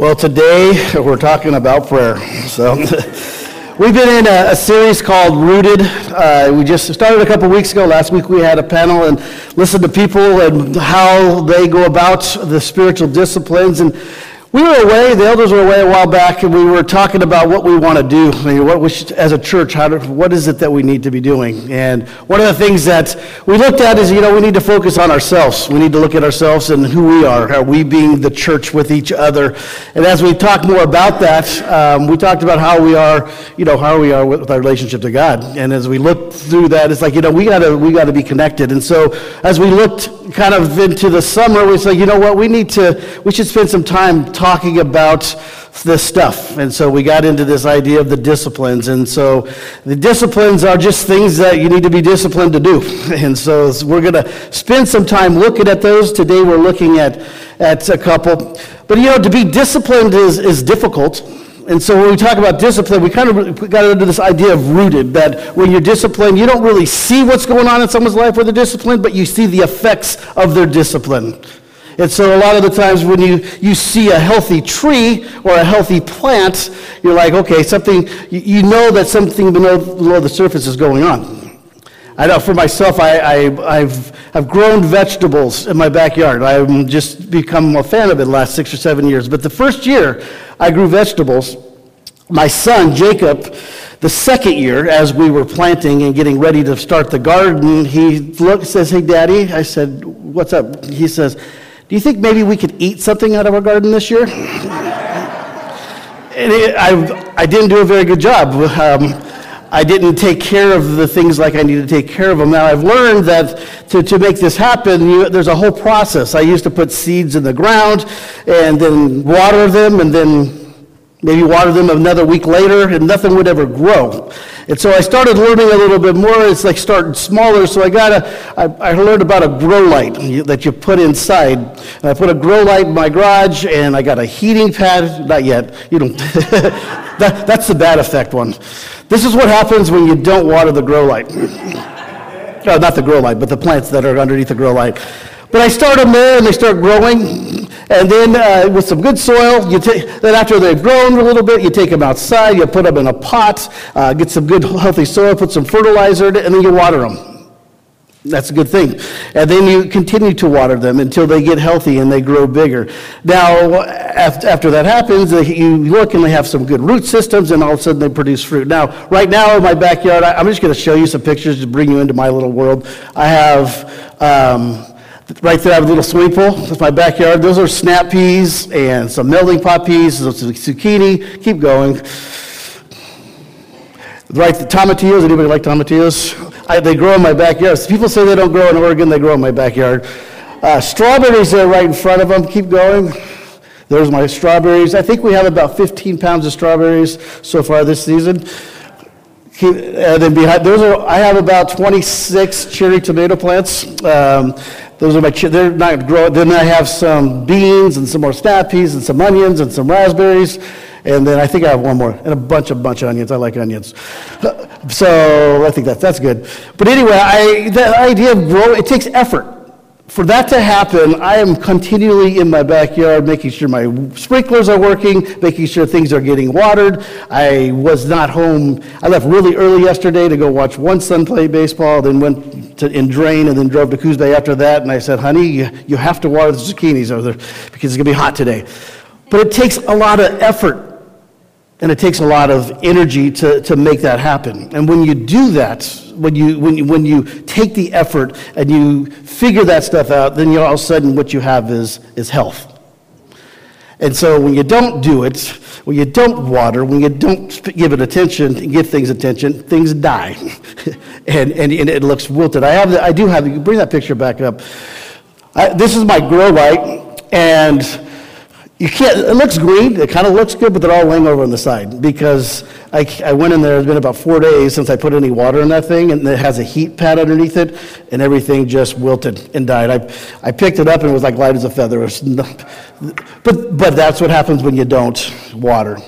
Well, today we're talking about prayer. So we've been in a, a series called Rooted. Uh, we just started a couple weeks ago. Last week we had a panel and listened to people and how they go about the spiritual disciplines. And we were away, the elders were away a while back, and we were talking about what we want to do. I mean, what we should, as a church, how do, what is it that we need to be doing? And one of the things that we looked at is, you know, we need to focus on ourselves. We need to look at ourselves and who we are. Are we being the church with each other? And as we talk more about that, um, we talked about how we are, you know, how we are with our relationship to God. And as we looked through that, it's like, you know, we gotta, we gotta be connected. And so as we looked kind of into the summer, we said, you know what, we need to, we should spend some time talking about this stuff. And so we got into this idea of the disciplines. And so the disciplines are just things that you need to be disciplined to do. And so we're going to spend some time looking at those. Today we're looking at, at a couple. But you know, to be disciplined is, is difficult. And so when we talk about discipline, we kind of got into this idea of rooted, that when you're disciplined, you don't really see what's going on in someone's life with the discipline, but you see the effects of their discipline. And so a lot of the times when you, you see a healthy tree or a healthy plant, you're like, okay, something, you, know that something below, below the surface is going on. I know for myself, I, I, have I've grown vegetables in my backyard. I've just become a fan of it the last six or seven years. But the first year I grew vegetables, my son, Jacob, the second year, as we were planting and getting ready to start the garden, he looked, says, Hey, Daddy. I said, What's up? He says, do you think maybe we could eat something out of our garden this year? and it, I, I didn't do a very good job. Um, I didn't take care of the things like I need to take care of them. Now, I've learned that to, to make this happen, you, there's a whole process. I used to put seeds in the ground and then water them and then maybe water them another week later, and nothing would ever grow. And so I started learning a little bit more. It's like starting smaller. So I got a, I, I learned about a grow light that you put inside. And I put a grow light in my garage, and I got a heating pad. Not yet. You don't. that, that's the bad effect one. This is what happens when you don't water the grow light. oh, not the grow light, but the plants that are underneath the grow light. But I start them there, and they start growing. And then uh, with some good soil, you take, then after they've grown a little bit, you take them outside, you put them in a pot, uh, get some good healthy soil, put some fertilizer in it, and then you water them. That's a good thing. And then you continue to water them until they get healthy and they grow bigger. Now, after that happens, you look and they have some good root systems, and all of a sudden they produce fruit. Now, right now in my backyard, I'm just going to show you some pictures to bring you into my little world. I have. Um, Right there, I have a little swimming pool. That's my backyard. Those are snap peas and some melting pot peas, some zucchini. Keep going. Right, the tomatillos. Anybody like tomatillos? I, they grow in my backyard. People say they don't grow in Oregon. They grow in my backyard. Uh, strawberries are right in front of them. Keep going. There's my strawberries. I think we have about 15 pounds of strawberries so far this season. Keep, and then behind, those are, I have about 26 cherry tomato plants. Um, those are my, they're not growing. Then I have some beans and some more snap peas and some onions and some raspberries. And then I think I have one more and a bunch of bunch of onions. I like onions. So I think that, that's good. But anyway, I, the idea of grow, it takes effort for that to happen, I am continually in my backyard making sure my sprinklers are working, making sure things are getting watered. I was not home. I left really early yesterday to go watch one son play baseball, then went to, in Drain, and then drove to Coos Bay after that. And I said, honey, you, you have to water the zucchinis over there because it's going to be hot today. But it takes a lot of effort and it takes a lot of energy to, to make that happen. And when you do that, when you, when, you, when you take the effort and you figure that stuff out, then all of a sudden what you have is, is health. And so when you don't do it, when you don't water, when you don't give it attention, give things attention, things die. and, and, and, it looks wilted. I, have the, I do have, you bring that picture back up. I, this is my grow light, and you can't, it looks green, it kind of looks good, but they're all laying over on the side because I, I went in there, it's been about four days since I put any water in that thing, and it has a heat pad underneath it, and everything just wilted and died. I, I picked it up and it was like light as a feather. but, but that's what happens when you don't water.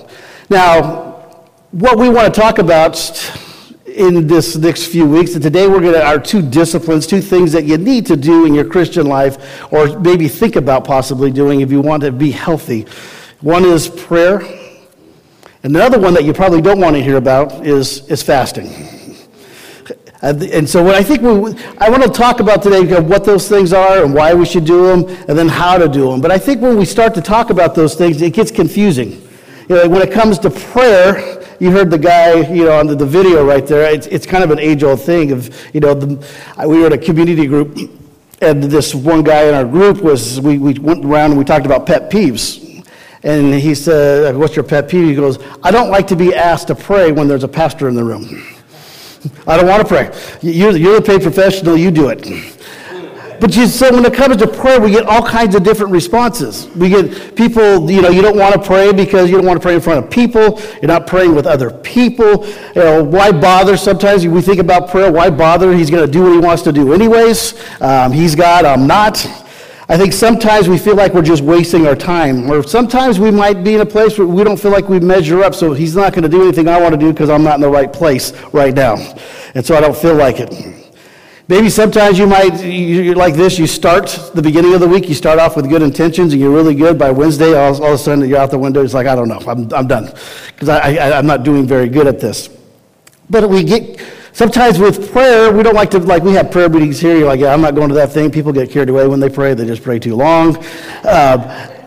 Now, what we want to talk about in this next few weeks. And today we're going to our two disciplines, two things that you need to do in your Christian life, or maybe think about possibly doing if you want to be healthy. One is prayer. And another one that you probably don't want to hear about is, is fasting. And so what I think we, I want to talk about today what those things are and why we should do them and then how to do them. But I think when we start to talk about those things, it gets confusing. You know, when it comes to prayer, you heard the guy, you know, on the, the video right there. It's, it's kind of an age-old thing of, you know, the, we were at a community group, and this one guy in our group was, we, we went around and we talked about pet peeves. And he said, what's your pet peeve? He goes, I don't like to be asked to pray when there's a pastor in the room. I don't want to pray. You're, you're the paid professional, you do it. But you, so when it comes to prayer, we get all kinds of different responses. We get people, you know, you don't want to pray because you don't want to pray in front of people. You're not praying with other people. You know, why bother? Sometimes we think about prayer. Why bother? He's going to do what he wants to do anyways. Um, he's God. I'm not. I think sometimes we feel like we're just wasting our time, or sometimes we might be in a place where we don't feel like we measure up, so he's not going to do anything I want to do because I'm not in the right place right now. And so I don't feel like it. Maybe sometimes you might, you're like this, you start the beginning of the week, you start off with good intentions and you're really good. By Wednesday, all, all of a sudden you're out the window, it's like, I don't know, I'm, I'm done because I, I, I'm not doing very good at this. But we get Sometimes with prayer, we don't like to, like we have prayer meetings here. You're like, yeah, I'm not going to that thing. People get carried away when they pray. They just pray too long. Uh,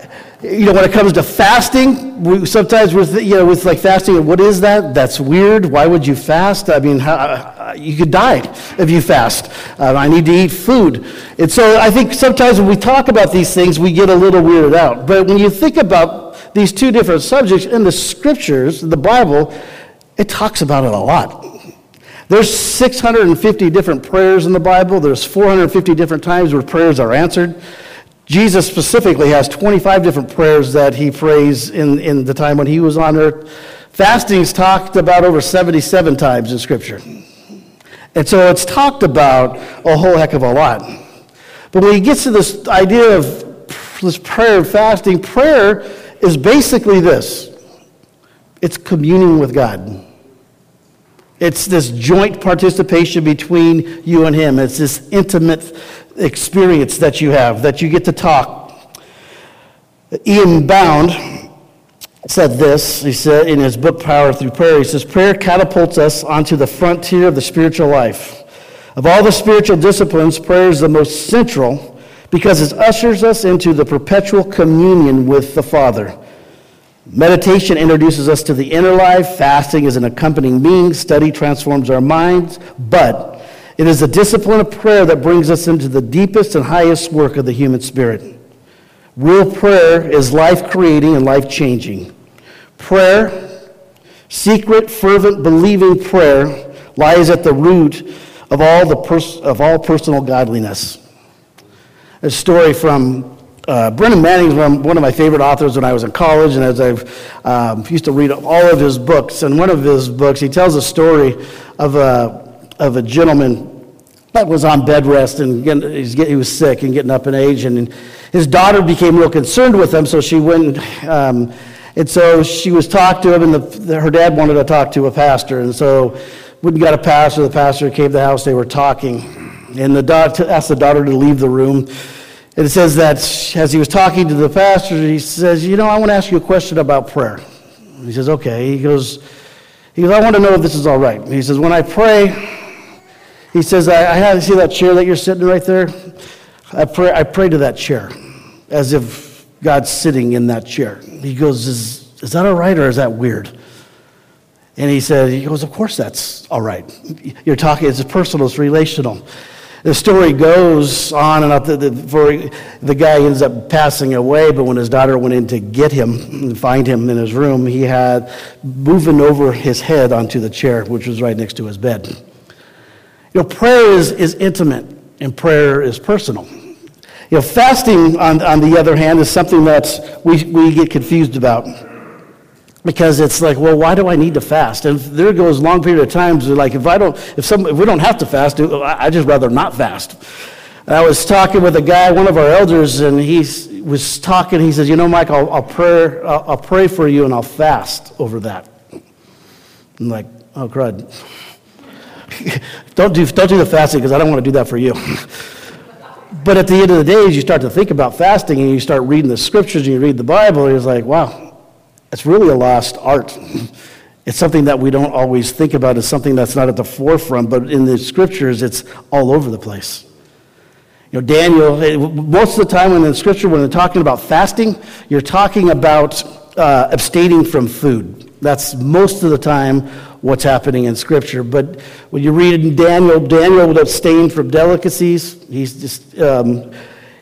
you know, when it comes to fasting, we, sometimes with, you know, with like fasting, what is that? That's weird. Why would you fast? I mean, how, you could die if you fast. Uh, I need to eat food. And so I think sometimes when we talk about these things, we get a little weirded out. But when you think about these two different subjects in the scriptures, the Bible, it talks about it a lot. There's 650 different prayers in the Bible. There's 450 different times where prayers are answered. Jesus specifically has 25 different prayers that he prays in, in the time when he was on earth. Fasting's talked about over 77 times in Scripture. And so it's talked about a whole heck of a lot. But when he gets to this idea of this prayer and fasting, prayer is basically this it's communing with God. It's this joint participation between you and him. It's this intimate experience that you have, that you get to talk. Ian Bound said this, he said in his book Power Through Prayer, he says, Prayer catapults us onto the frontier of the spiritual life. Of all the spiritual disciplines, prayer is the most central because it ushers us into the perpetual communion with the Father. Meditation introduces us to the inner life. Fasting is an accompanying means. Study transforms our minds. But it is the discipline of prayer that brings us into the deepest and highest work of the human spirit. Real prayer is life creating and life changing. Prayer, secret, fervent, believing prayer, lies at the root of all, the pers- of all personal godliness. A story from uh, Brennan Manning is one of my favorite authors when I was in college, and as I've um, used to read all of his books. And one of his books, he tells a story of a, of a gentleman that was on bed rest and getting, he was sick and getting up in age. And his daughter became real concerned with him, so she went. Um, and so she was talked to him, and the, the, her dad wanted to talk to a pastor. And so wouldn't got a pastor. The pastor came to the house. They were talking, and the daughter asked the daughter to leave the room. It says that as he was talking to the pastor, he says, You know, I want to ask you a question about prayer. He says, Okay. He goes, he goes I want to know if this is all right. He says, When I pray, he says, I, I have, see that chair that you're sitting right there? I pray, I pray to that chair as if God's sitting in that chair. He goes, Is, is that all right or is that weird? And he said, He goes, Of course that's all right. You're talking, it's personal, it's relational. The story goes on and on. The, the, the guy ends up passing away, but when his daughter went in to get him and find him in his room, he had moving over his head onto the chair, which was right next to his bed. You know, prayer is, is intimate and prayer is personal. You know, fasting, on, on the other hand, is something that we, we get confused about because it's like, well, why do I need to fast? And there goes long period of times like if I don't, if some, if we don't have to fast, I just rather not fast. I was talking with a guy, one of our elders, and he was talking. He says, "You know, Mike, I'll, I'll pray, I'll, I'll, pray for you, and I'll fast over that." I'm like, "Oh, crud! don't do don't do the fasting because I don't want to do that for you." but at the end of the day, as you start to think about fasting and you start reading the scriptures and you read the Bible, it's like, "Wow, it's really a lost art. It's something that we don't always think about. It's something that's not at the forefront, but in the scriptures, it's all over the place. You know, Daniel, eh, most of the time in the scripture, when they're talking about fasting, you're talking about uh, abstaining from food. That's most of the time what's happening in scripture. But when you read in Daniel, Daniel would abstain from delicacies. He's just. Um,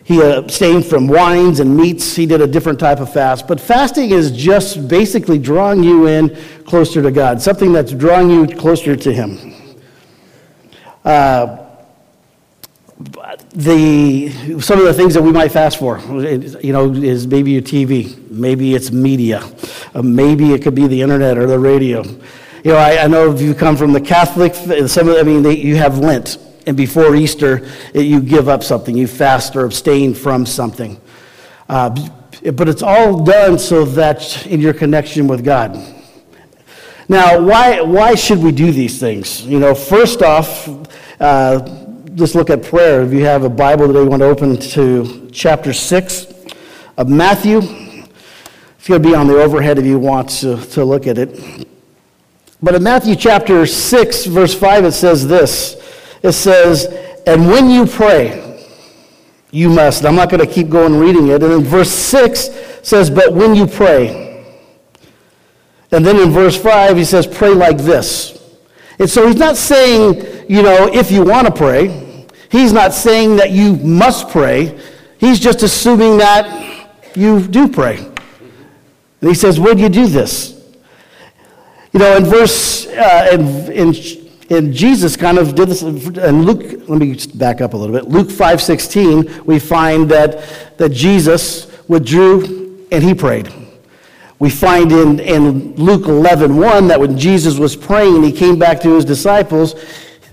he abstained from wines and meats. He did a different type of fast. But fasting is just basically drawing you in closer to God, something that's drawing you closer to Him. Uh, the some of the things that we might fast for, you know, is maybe your TV, maybe it's media, uh, maybe it could be the internet or the radio. You know, I, I know if you come from the Catholic, some of, I mean, they, you have Lent, and before Easter, you give up something, you fast or abstain from something. Uh, but it's all done so that in your connection with God. Now, why, why should we do these things? You know, first off, uh, let's look at prayer. If you have a Bible today, you want to open to chapter 6 of Matthew. It's going to be on the overhead if you want to, to look at it. But in Matthew chapter 6, verse 5, it says this it says, And when you pray, you must. I'm not going to keep going reading it. And then verse 6 says, But when you pray. And then in verse 5, he says, Pray like this. And so he's not saying, you know, if you want to pray. He's not saying that you must pray. He's just assuming that you do pray. And he says, do you do this? You know, in verse, uh, in, in and Jesus kind of did this, and Luke, let me back up a little bit. Luke 5.16, we find that, that Jesus withdrew and he prayed. We find in, in Luke 11, 1 that when Jesus was praying he came back to his disciples,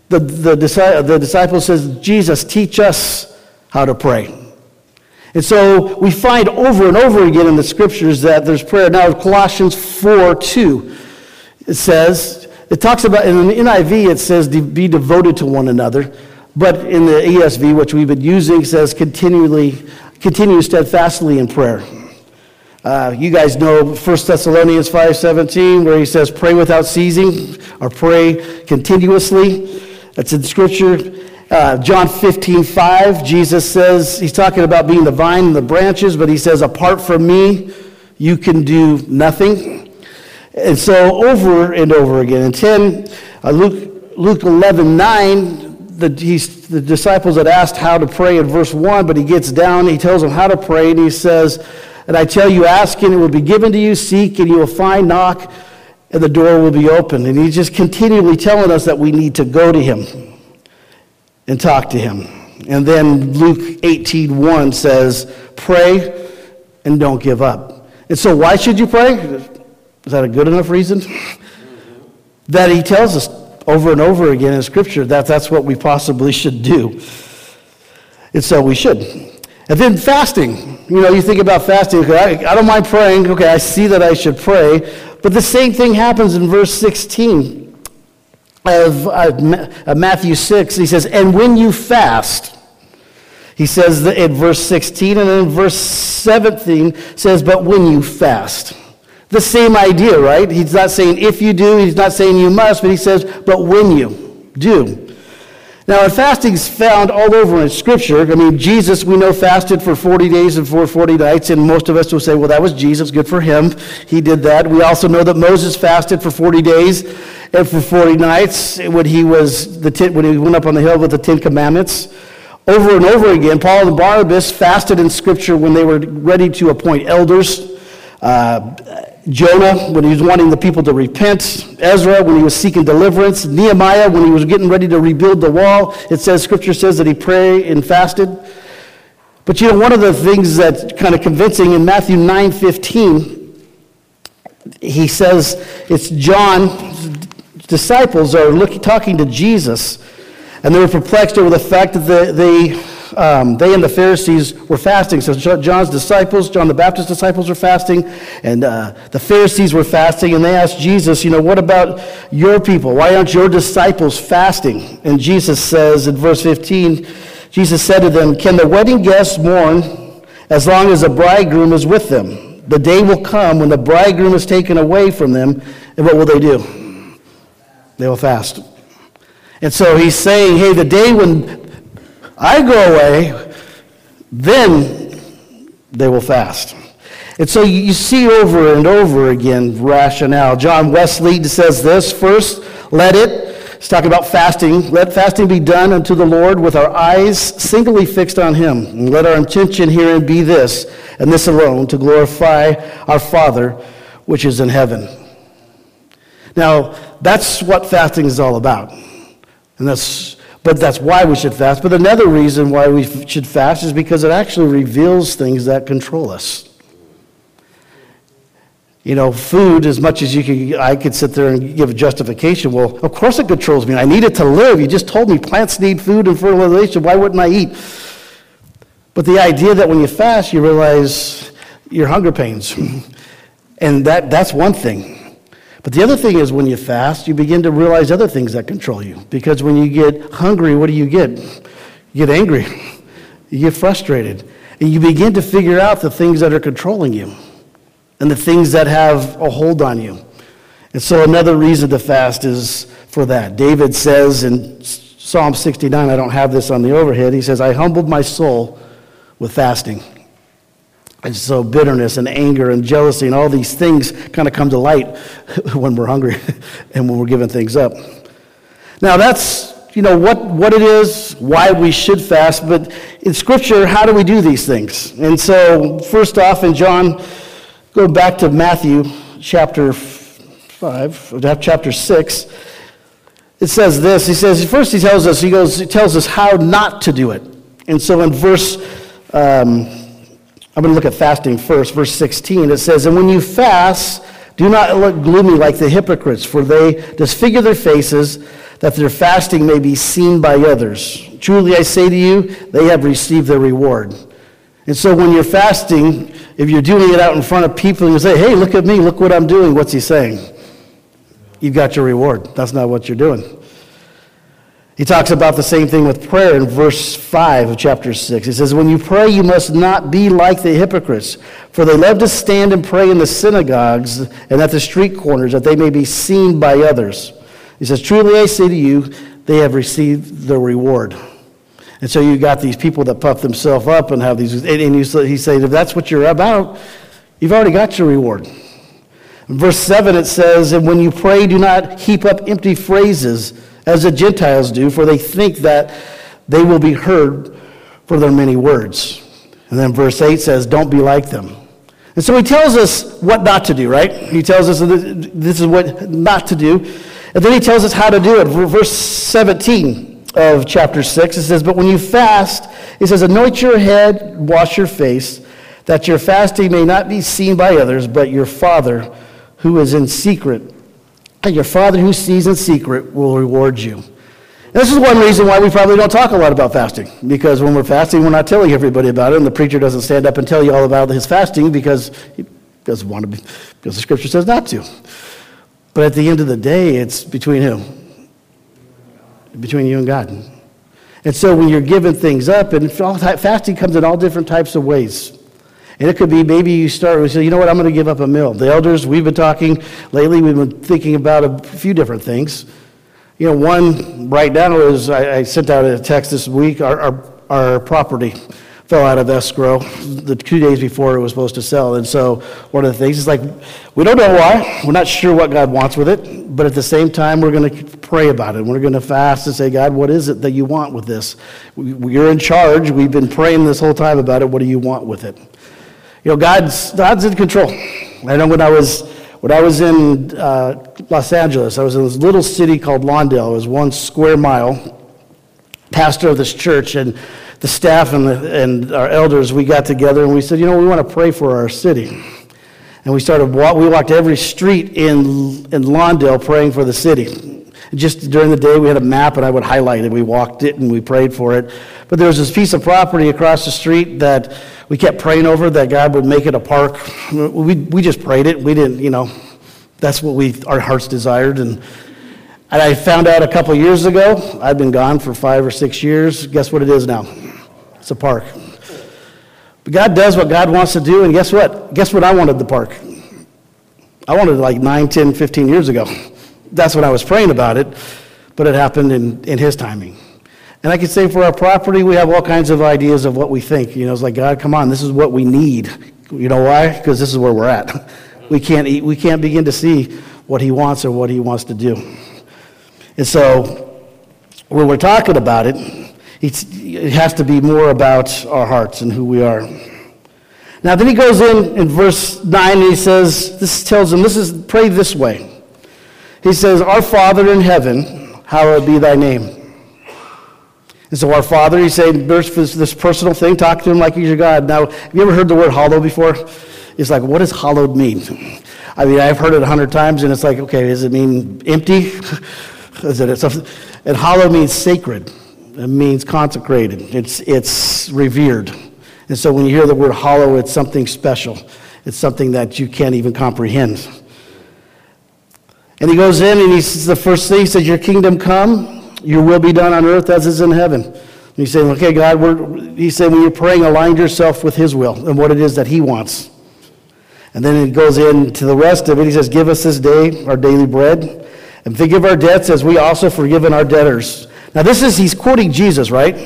the, the, the disciple says, Jesus, teach us how to pray. And so we find over and over again in the scriptures that there's prayer. Now, Colossians 4, 2, it says, it talks about, in the NIV, it says be devoted to one another. But in the ESV, which we've been using, says continually, continue steadfastly in prayer. Uh, you guys know 1 Thessalonians 5.17, where he says, pray without ceasing, or pray continuously. That's in Scripture. Uh, John 15, 5, Jesus says, he's talking about being the vine and the branches, but he says, apart from me, you can do nothing. And so over and over again. And 10, uh, Luke, Luke 11, 9, the, the disciples had asked how to pray in verse 1, but he gets down, he tells them how to pray, and he says, And I tell you, ask and it will be given to you, seek and you will find, knock and the door will be open. And he's just continually telling us that we need to go to him and talk to him. And then Luke 18, 1 says, Pray and don't give up. And so, why should you pray? Is that a good enough reason? That he tells us over and over again in Scripture that that's what we possibly should do. And so we should. And then fasting. You know, you think about fasting. Okay, I, I don't mind praying. Okay, I see that I should pray. But the same thing happens in verse 16 of, of Matthew 6. He says, And when you fast, he says in verse 16, and then verse 17 says, But when you fast. The same idea, right? He's not saying if you do, he's not saying you must, but he says, but when you do. Now, fasting is found all over in Scripture. I mean, Jesus, we know, fasted for 40 days and for 40 nights, and most of us will say, well, that was Jesus, good for him. He did that. We also know that Moses fasted for 40 days and for 40 nights when he, was the ten, when he went up on the hill with the Ten Commandments. Over and over again, Paul and Barnabas fasted in Scripture when they were ready to appoint elders. Uh, Jonah, when he was wanting the people to repent, Ezra, when he was seeking deliverance, Nehemiah, when he was getting ready to rebuild the wall. It says, Scripture says that he prayed and fasted. But you know, one of the things that's kind of convincing in Matthew 9 15, he says it's John's disciples are looking, talking to Jesus, and they were perplexed over the fact that they, they um, they and the Pharisees were fasting. So John's disciples, John the Baptist's disciples were fasting, and uh, the Pharisees were fasting, and they asked Jesus, you know, what about your people? Why aren't your disciples fasting? And Jesus says in verse 15, Jesus said to them, Can the wedding guests mourn as long as the bridegroom is with them? The day will come when the bridegroom is taken away from them, and what will they do? They will fast. And so he's saying, hey, the day when I go away, then they will fast. And so you see over and over again rationale. John Wesley says this first, let it, he's talking about fasting, let fasting be done unto the Lord with our eyes singly fixed on him. And let our intention herein be this, and this alone, to glorify our Father which is in heaven. Now, that's what fasting is all about. And that's but that's why we should fast. But another reason why we should fast is because it actually reveals things that control us. You know, food, as much as you could, I could sit there and give a justification. Well, of course it controls me. I need it to live. You just told me plants need food and fertilization. Why wouldn't I eat? But the idea that when you fast, you realize your hunger pains. And that, that's one thing. But the other thing is when you fast, you begin to realize other things that control you. Because when you get hungry, what do you get? You get angry. You get frustrated. And you begin to figure out the things that are controlling you and the things that have a hold on you. And so another reason to fast is for that. David says in Psalm 69, I don't have this on the overhead, he says, I humbled my soul with fasting. And so bitterness and anger and jealousy and all these things kind of come to light when we're hungry and when we're giving things up. Now that's you know what, what it is, why we should fast, but in Scripture, how do we do these things? And so, first off, in John Go back to Matthew chapter 5, chapter 6. It says this. He says, first he tells us, he goes, he tells us how not to do it. And so in verse, um, I'm going to look at fasting first, verse 16. It says, And when you fast, do not look gloomy like the hypocrites, for they disfigure their faces, that their fasting may be seen by others. Truly I say to you, they have received their reward. And so when you're fasting, if you're doing it out in front of people and you say, hey, look at me, look what I'm doing, what's he saying? You've got your reward. That's not what you're doing. He talks about the same thing with prayer in verse 5 of chapter 6. He says, When you pray, you must not be like the hypocrites, for they love to stand and pray in the synagogues and at the street corners, that they may be seen by others. He says, Truly I say to you, they have received the reward. And so you got these people that puff themselves up and have these, and, and you, he says, if that's what you're about, you've already got your reward. In verse 7 it says, And when you pray, do not heap up empty phrases as the Gentiles do, for they think that they will be heard for their many words. And then verse 8 says, Don't be like them. And so he tells us what not to do, right? He tells us this is what not to do. And then he tells us how to do it. Verse 17 of chapter 6. It says, But when you fast, it says, Anoint your head, wash your face, that your fasting may not be seen by others, but your Father who is in secret. And your Father who sees in secret will reward you. This is one reason why we probably don't talk a lot about fasting. Because when we're fasting, we're not telling everybody about it, and the preacher doesn't stand up and tell you all about his fasting because he doesn't want to be, because the scripture says not to. But at the end of the day, it's between who? between you and God. And so when you're giving things up, and fasting comes in all different types of ways. And it could be maybe you start with, say, you know what, I'm going to give up a meal. The elders, we've been talking lately, we've been thinking about a few different things. You know, one right now is I, I sent out a text this week, our, our, our property fell out of escrow the two days before it was supposed to sell. And so one of the things is like, we don't know why. We're not sure what God wants with it. But at the same time, we're going to pray about it. We're going to fast and say, God, what is it that you want with this? You're in charge. We've been praying this whole time about it. What do you want with it? You know, God's, God's in control. I know when I was, when I was in uh, Los Angeles, I was in this little city called Lawndale. It was one square mile. Pastor of this church, and the staff and, the, and our elders, we got together and we said, you know, we want to pray for our city. And we started, we walked every street in, in Lawndale praying for the city. Just during the day, we had a map and I would highlight it. We walked it and we prayed for it. But there was this piece of property across the street that we kept praying over that God would make it a park. We, we just prayed it. We didn't, you know, that's what we, our hearts desired. And and I found out a couple years ago, I'd been gone for five or six years. Guess what it is now? It's a park. But God does what God wants to do, and guess what? Guess what I wanted the park? I wanted it like 9, 10, 15 years ago. That's when I was praying about it, but it happened in, in His timing. And I could say for our property, we have all kinds of ideas of what we think. You know, it's like, God, come on, this is what we need. You know why? Because this is where we're at. We can't, eat, we can't begin to see what He wants or what He wants to do. And so, when we're talking about it, it has to be more about our hearts and who we are. Now, then he goes in in verse 9 and he says, This tells him, this is, pray this way. He says, Our Father in heaven, hallowed be thy name. And so, our Father, he's saying this, this personal thing, talk to him like he's your God. Now, have you ever heard the word hollow before? It's like, what does hallowed mean? I mean, I've heard it a hundred times, and it's like, okay, does it mean empty? is it something? And hollow means sacred. It means consecrated. It's, it's revered. And so when you hear the word hollow, it's something special. It's something that you can't even comprehend. And he goes in and he says, the first thing, he says, Your kingdom come, your will be done on earth as is in heaven. And he's saying, Okay, God, we're, he said, when you're praying, align yourself with his will and what it is that he wants. And then it goes into the rest of it. He says, Give us this day our daily bread, and forgive our debts as we also forgiven our debtors. Now, this is, he's quoting Jesus, right?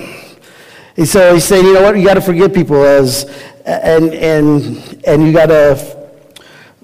And so he's saying, you know what, you got to forgive people as, and, and, and you got to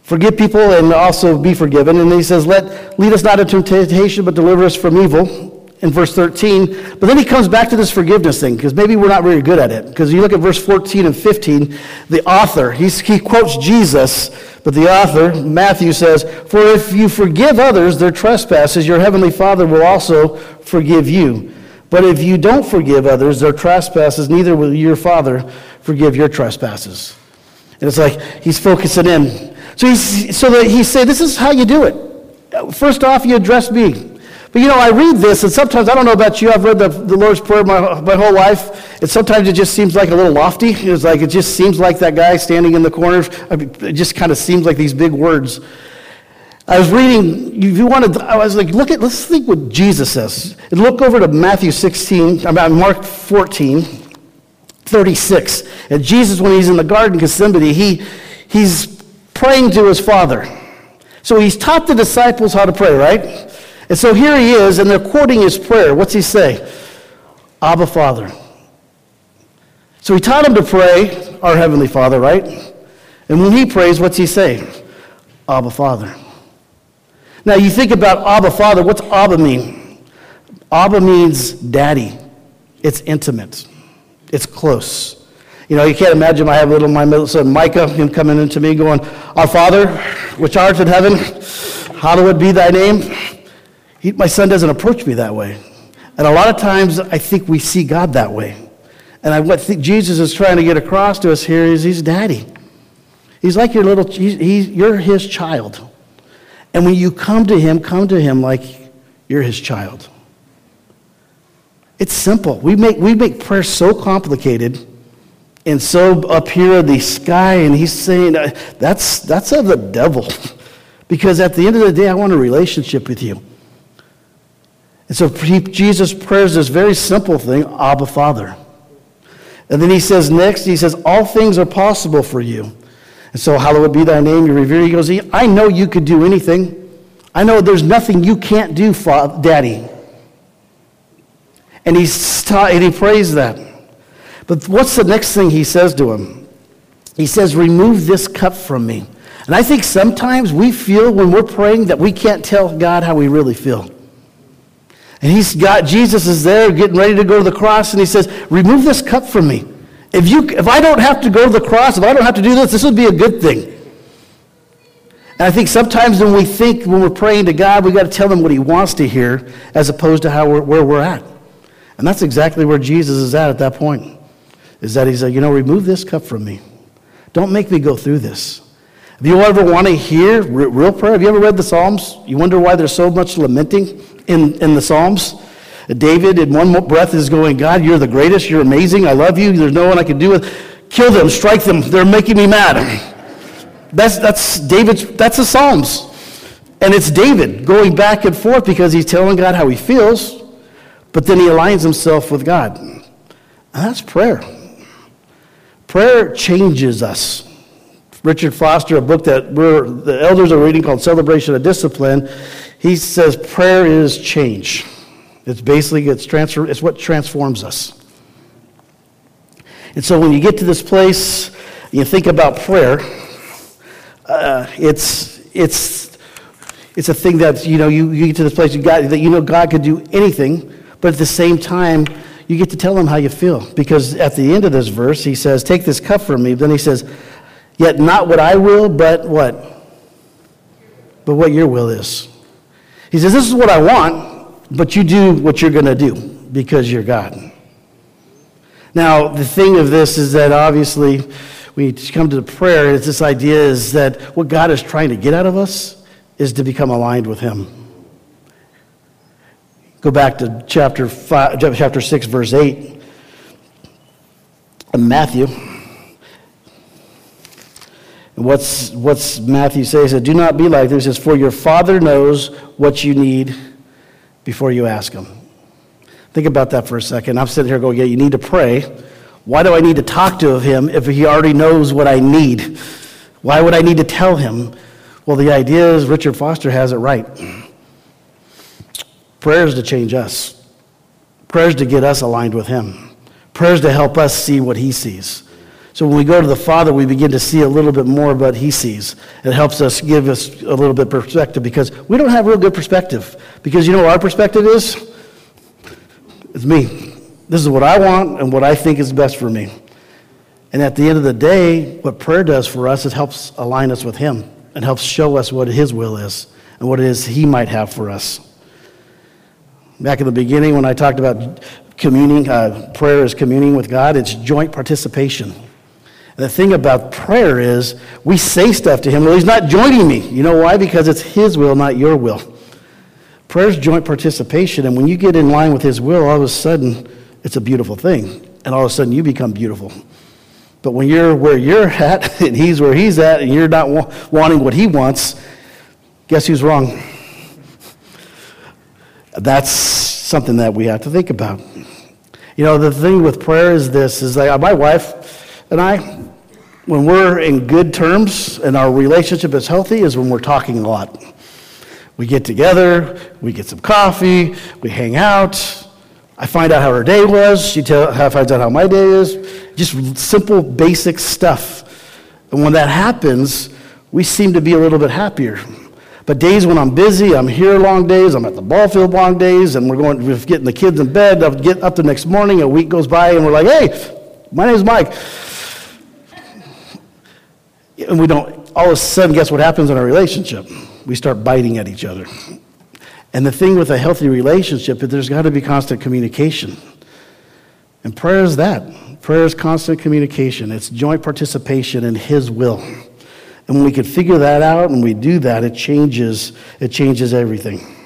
forgive people and also be forgiven. And he says, Let, lead us not into temptation, but deliver us from evil in verse 13. But then he comes back to this forgiveness thing because maybe we're not very good at it. Because you look at verse 14 and 15, the author, he quotes Jesus, but the author, Matthew, says, For if you forgive others their trespasses, your heavenly Father will also forgive you. But if you don't forgive others their trespasses, neither will your Father forgive your trespasses. And it's like he's focusing in. So he's, so that he said, This is how you do it. First off, you address me. But you know, I read this, and sometimes, I don't know about you, I've read the, the Lord's Prayer my, my whole life, and sometimes it just seems like a little lofty. It's like, it just seems like that guy standing in the corner. I mean, it just kind of seems like these big words. I was reading, if you wanted, I was like, look at, let's think what Jesus says. And look over to Matthew 16, about Mark 14, 36. And Jesus, when he's in the Garden of Gethsemane, he, he's praying to his Father. So he's taught the disciples how to pray, right? And so here he is, and they're quoting his prayer. What's he say? Abba, Father. So he taught him to pray, Our Heavenly Father, right? And when he prays, what's he say? Abba, Father. Now you think about Abba, Father. What's Abba mean? Abba means daddy. It's intimate. It's close. You know, you can't imagine I have little my middle son Micah, him coming into me going, Our Father, which art in heaven, hallowed be thy name. He, my son doesn't approach me that way. And a lot of times I think we see God that way. And I, what think Jesus is trying to get across to us here is he's daddy. He's like your little, he's, he's, you're his child. And when you come to him, come to him like you're his child. It's simple. We make, we make prayer so complicated and so up here in the sky, and he's saying, uh, that's, that's of the devil. because at the end of the day, I want a relationship with you. And so Jesus prays this very simple thing, Abba Father. And then he says next, he says, All things are possible for you. And so, hallowed be thy name, you revere. He goes, I know you could do anything. I know there's nothing you can't do, Father, Daddy. And, he's ta- and he prays that. But what's the next thing he says to him? He says, Remove this cup from me. And I think sometimes we feel when we're praying that we can't tell God how we really feel. And he's got, Jesus is there getting ready to go to the cross, and he says, Remove this cup from me. If, you, if I don't have to go to the cross, if I don't have to do this, this would be a good thing. And I think sometimes when we think, when we're praying to God, we've got to tell him what he wants to hear as opposed to how we're, where we're at. And that's exactly where Jesus is at at that point. Is that he's like, you know, remove this cup from me. Don't make me go through this. If you ever want to hear real prayer, have you ever read the Psalms? You wonder why there's so much lamenting? in, in the Psalms. David, in one breath, is going, God, you're the greatest. You're amazing. I love you. There's no one I can do with. Kill them, strike them. They're making me mad. That's, that's David's, that's the Psalms. And it's David going back and forth because he's telling God how he feels, but then he aligns himself with God. And that's prayer. Prayer changes us. Richard Foster, a book that we're, the elders are reading called Celebration of Discipline, he says prayer is change. It's basically it's transfer, it's what transforms us. And so when you get to this place, you think about prayer. Uh, it's it's it's a thing that you know you, you get to this place you got that you know God could do anything, but at the same time you get to tell him how you feel because at the end of this verse he says, "Take this cup from me." Then he says, "Yet not what I will, but what, but what your will is." He says, "This is what I want, but you do what you're going to do because you're God." Now the thing of this is that obviously we come to the prayer, it's this idea is that what God is trying to get out of us is to become aligned with Him. Go back to chapter, five, chapter 6, verse 8 of Matthew. What's, what's Matthew say? He said, Do not be like this. Says, For your Father knows what you need before you ask Him. Think about that for a second. I'm sitting here going, Yeah, you need to pray. Why do I need to talk to him if he already knows what I need? Why would I need to tell him? Well, the idea is Richard Foster has it right. Prayers to change us, prayers to get us aligned with him, prayers to help us see what he sees. So when we go to the Father, we begin to see a little bit more of what He sees. It helps us give us a little bit of perspective because we don't have real good perspective. Because you know our perspective is? It's me. This is what I want and what I think is best for me. And at the end of the day, what prayer does for us it helps align us with Him and helps show us what His will is and what it is He might have for us. Back in the beginning, when I talked about communing, uh, prayer is communing with God, it's joint participation. The thing about prayer is we say stuff to Him. Well, He's not joining me. You know why? Because it's His will, not your will. Prayer is joint participation, and when you get in line with His will, all of a sudden, it's a beautiful thing. And all of a sudden you become beautiful. But when you're where you're at and he's where he's at and you're not wa- wanting what he wants, guess who's wrong? That's something that we have to think about. You know, the thing with prayer is this is my wife and I, when we're in good terms and our relationship is healthy, is when we're talking a lot. We get together, we get some coffee, we hang out, I find out how her day was. She tell, finds out how my day is. Just simple, basic stuff. And when that happens, we seem to be a little bit happier. But days when I'm busy, I'm here long days, I'm at the ball field long days, and we're going, we're getting the kids in bed. I'll get up the next morning, a week goes by, and we're like, hey, my name's Mike. And we don't, all of a sudden, guess what happens in our relationship? We start biting at each other. And the thing with a healthy relationship is there's got to be constant communication. And prayer is that. Prayer is constant communication. It's joint participation in His will. And when we can figure that out and we do that, it changes, it changes everything.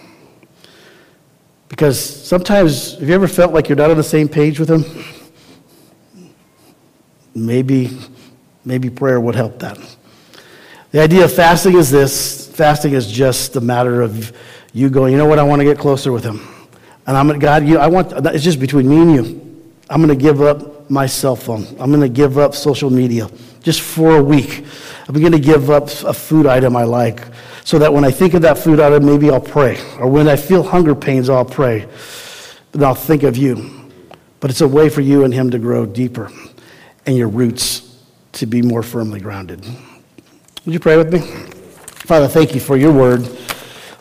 Because sometimes, have you ever felt like you're not on the same page with Him? Maybe, maybe prayer would help that. The idea of fasting is this fasting is just a matter of you going, you know what, I want to get closer with him. And I'm at God, you, I want, it's just between me and you. I'm going to give up my cell phone. I'm going to give up social media just for a week. I'm going to give up a food item I like so that when I think of that food item, maybe I'll pray. Or when I feel hunger pains, I'll pray. Then I'll think of you. But it's a way for you and him to grow deeper and your roots to be more firmly grounded. Would you pray with me? Father, thank you for your word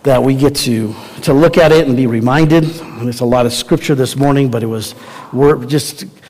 that we get to, to look at it and be reminded. And it's a lot of scripture this morning, but it was just